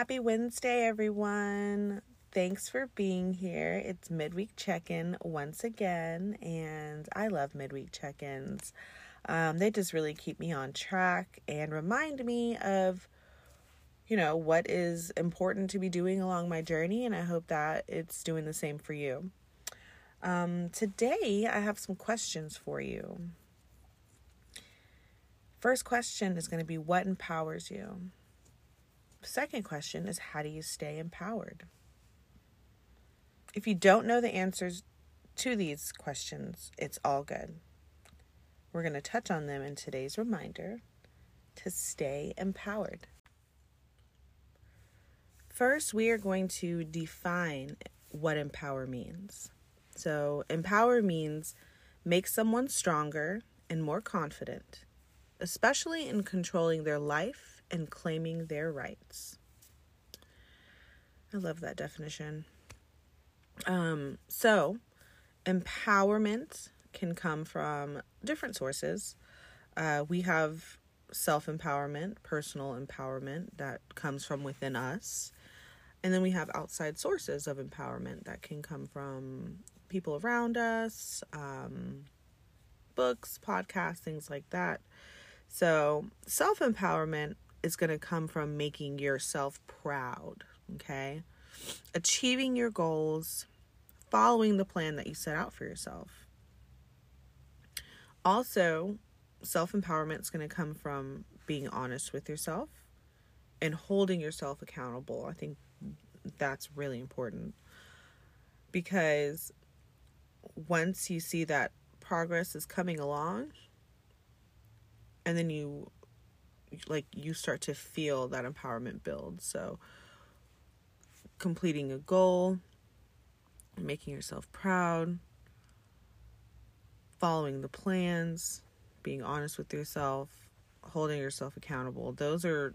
Happy Wednesday, everyone. Thanks for being here. It's midweek check in once again, and I love midweek check ins. Um, they just really keep me on track and remind me of, you know, what is important to be doing along my journey, and I hope that it's doing the same for you. Um, today, I have some questions for you. First question is going to be What empowers you? Second question is How do you stay empowered? If you don't know the answers to these questions, it's all good. We're going to touch on them in today's reminder to stay empowered. First, we are going to define what empower means. So, empower means make someone stronger and more confident, especially in controlling their life and claiming their rights. I love that definition. Um, so, empowerment can come from different sources. Uh, we have self empowerment, personal empowerment that comes from within us. And then we have outside sources of empowerment that can come from people around us, um, books, podcasts, things like that. So, self empowerment is going to come from making yourself proud, okay? Achieving your goals, following the plan that you set out for yourself. Also, self empowerment is going to come from being honest with yourself and holding yourself accountable. I think that's really important because once you see that progress is coming along and then you like you start to feel that empowerment build so completing a goal making yourself proud following the plans being honest with yourself holding yourself accountable those are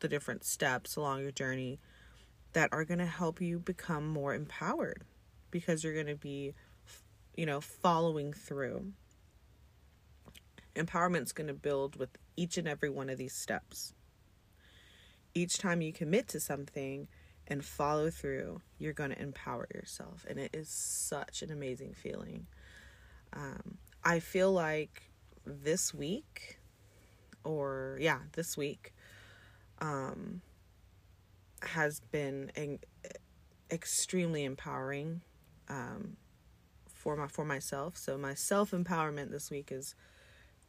the different steps along your journey that are going to help you become more empowered because you're going to be you know, following through. Empowerment's going to build with each and every one of these steps. Each time you commit to something and follow through, you're going to empower yourself. And it is such an amazing feeling. Um, I feel like this week, or yeah, this week, um, has been an, extremely empowering. Um, for my for myself. So my self empowerment this week is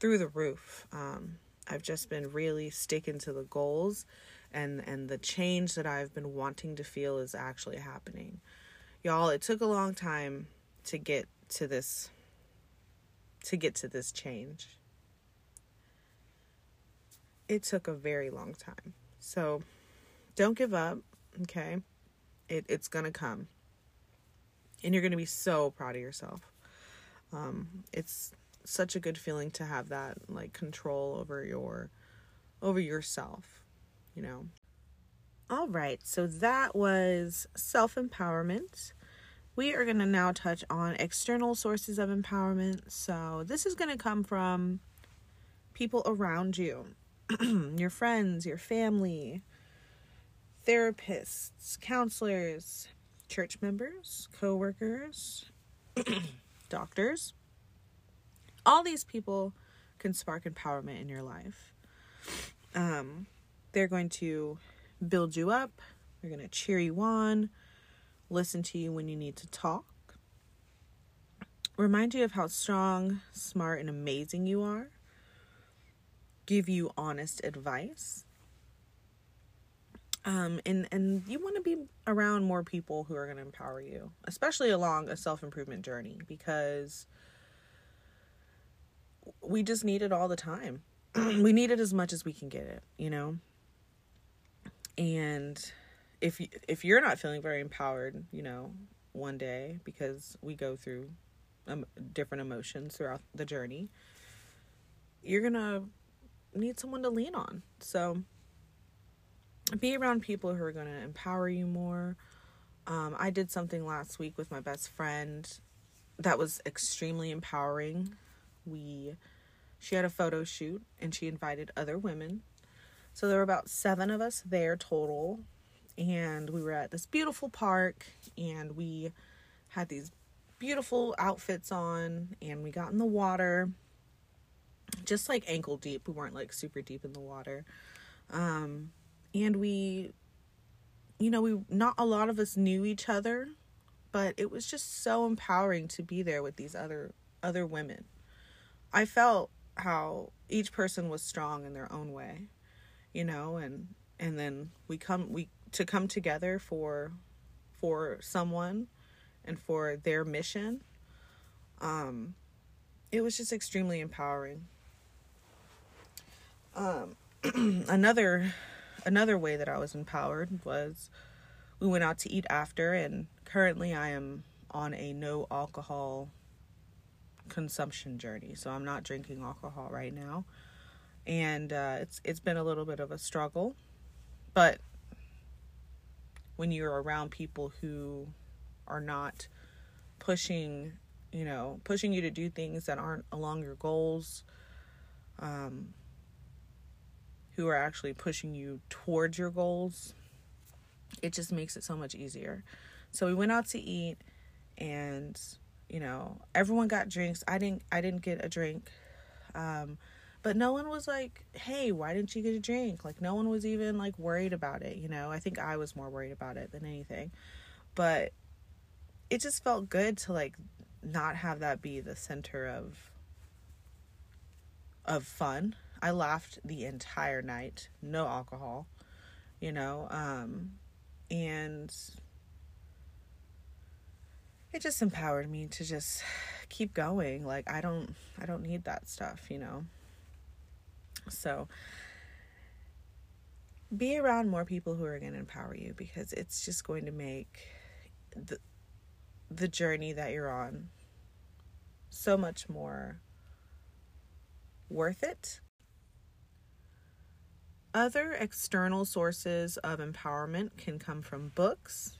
through the roof. Um, I've just been really sticking to the goals, and and the change that I've been wanting to feel is actually happening. Y'all, it took a long time to get to this to get to this change. It took a very long time. So don't give up, okay? It it's going to come and you're going to be so proud of yourself. Um, it's such a good feeling to have that like control over your over yourself, you know. All right, so that was self empowerment. We are going to now touch on external sources of empowerment. So, this is going to come from people around you your friends, your family, therapists, counselors, church members, co workers, doctors. All these people can spark empowerment in your life. Um, they're going to build you up, they're going to cheer you on, listen to you when you need to talk, remind you of how strong, smart, and amazing you are, give you honest advice, um, and and you want to be around more people who are going to empower you, especially along a self improvement journey, because we just need it all the time. we need it as much as we can get it, you know. And if you, if you're not feeling very empowered, you know, one day because we go through um, different emotions throughout the journey, you're gonna need someone to lean on. So be around people who are going to empower you more. Um, I did something last week with my best friend that was extremely empowering. We she had a photo shoot and she invited other women. So there were about 7 of us there total. And we were at this beautiful park and we had these beautiful outfits on and we got in the water. Just like ankle deep. We weren't like super deep in the water. Um and we you know we not a lot of us knew each other but it was just so empowering to be there with these other other women i felt how each person was strong in their own way you know and and then we come we to come together for for someone and for their mission um it was just extremely empowering. Um another another way that I was empowered was we went out to eat after and currently I am on a no alcohol consumption journey. So I'm not drinking alcohol right now. And uh, it's it's been a little bit of a struggle. But when you're around people who are not pushing, you know, pushing you to do things that aren't along your goals, um, who are actually pushing you towards your goals, it just makes it so much easier. So we went out to eat and you know, everyone got drinks. I didn't I didn't get a drink. Um, but no one was like, "Hey, why didn't you get a drink?" Like no one was even like worried about it, you know. I think I was more worried about it than anything. But it just felt good to like not have that be the center of of fun. I laughed the entire night, no alcohol, you know, um and it just empowered me to just keep going. Like I don't I don't need that stuff, you know. So be around more people who are going to empower you because it's just going to make the the journey that you're on so much more worth it. Other external sources of empowerment can come from books,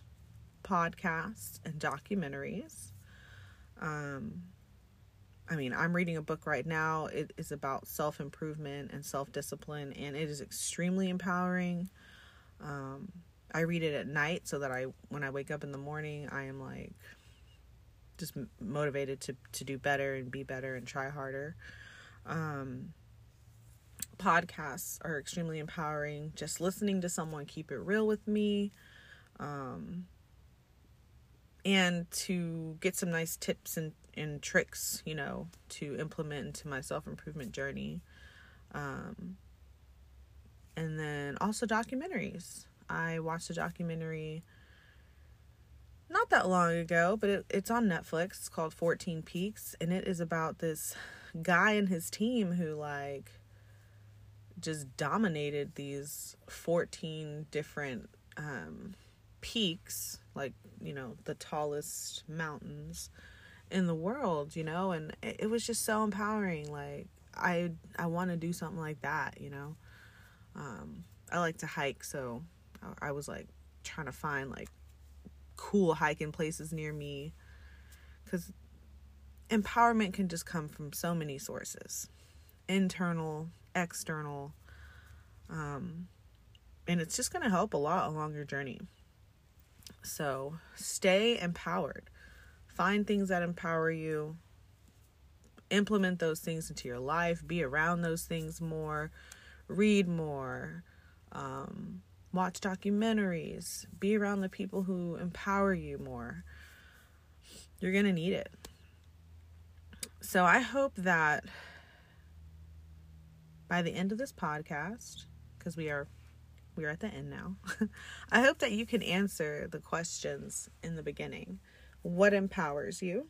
podcasts, and documentaries. Um, I mean, I'm reading a book right now. It is about self improvement and self discipline, and it is extremely empowering. Um, I read it at night so that I, when I wake up in the morning, I am like just motivated to to do better and be better and try harder. Um, podcasts are extremely empowering. Just listening to someone keep it real with me. Um, and to get some nice tips and and tricks, you know, to implement into my self improvement journey. Um, and then also documentaries. I watched a documentary not that long ago, but it, it's on Netflix. It's called 14 Peaks, and it is about this guy and his team who, like, just dominated these 14 different um, peaks, like, you know, the tallest mountains in the world, you know, and it, was just so empowering. Like I I want to do something like that, you know. Um, I like to hike, so I, I was like trying to find like cool hiking places near me because empowerment can just come from so many sources internal external um, and it's just going to help a lot along your journey so stay empowered Find things that empower you. Implement those things into your life. Be around those things more. Read more. Um, watch documentaries. Be around the people who empower you more. You're going to need it. So I hope that by the end of this podcast, because we are we are at the end now. I hope that you can answer the questions in the beginning. What empowers you?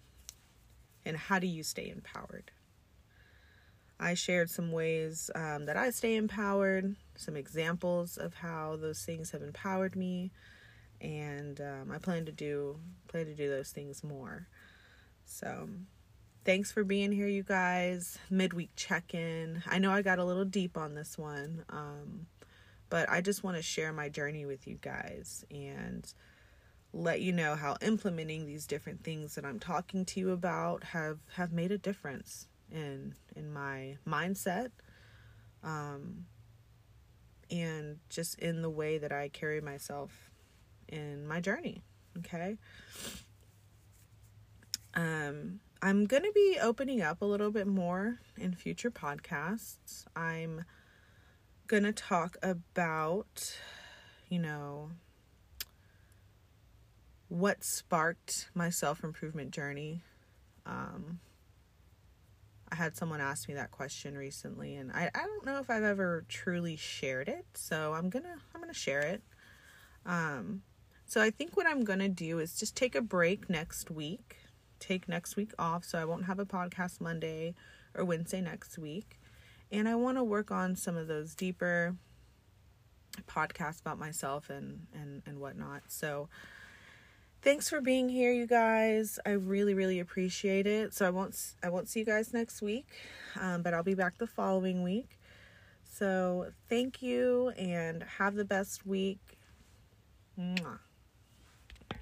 And how do you stay empowered? I shared some ways um, that I stay empowered, some examples of how those things have empowered me, and um, I plan to do plan to do those things more. So, thanks for being here, you guys. Midweek check in. I know I got a little deep on this one, um, but I just want to share my journey with you guys and let you know how implementing these different things that I'm talking to you about have have made a difference in in my mindset um and just in the way that I carry myself in my journey. Okay. Um, I'm going to be opening up a little bit more in future podcasts. I'm going to talk about, you know, what sparked my self improvement journey. Um, I had someone ask me that question recently, and I, I don't know if I've ever truly shared it, so I'm gonna I'm gonna share it. Um, so I think what I'm gonna do is just take a break next week, take next week off, so I won't have a podcast Monday or Wednesday next week, and I want to work on some of those deeper podcasts about myself and and and whatnot. So thanks for being here you guys i really really appreciate it so i won't i won't see you guys next week um, but i'll be back the following week so thank you and have the best week Mwah.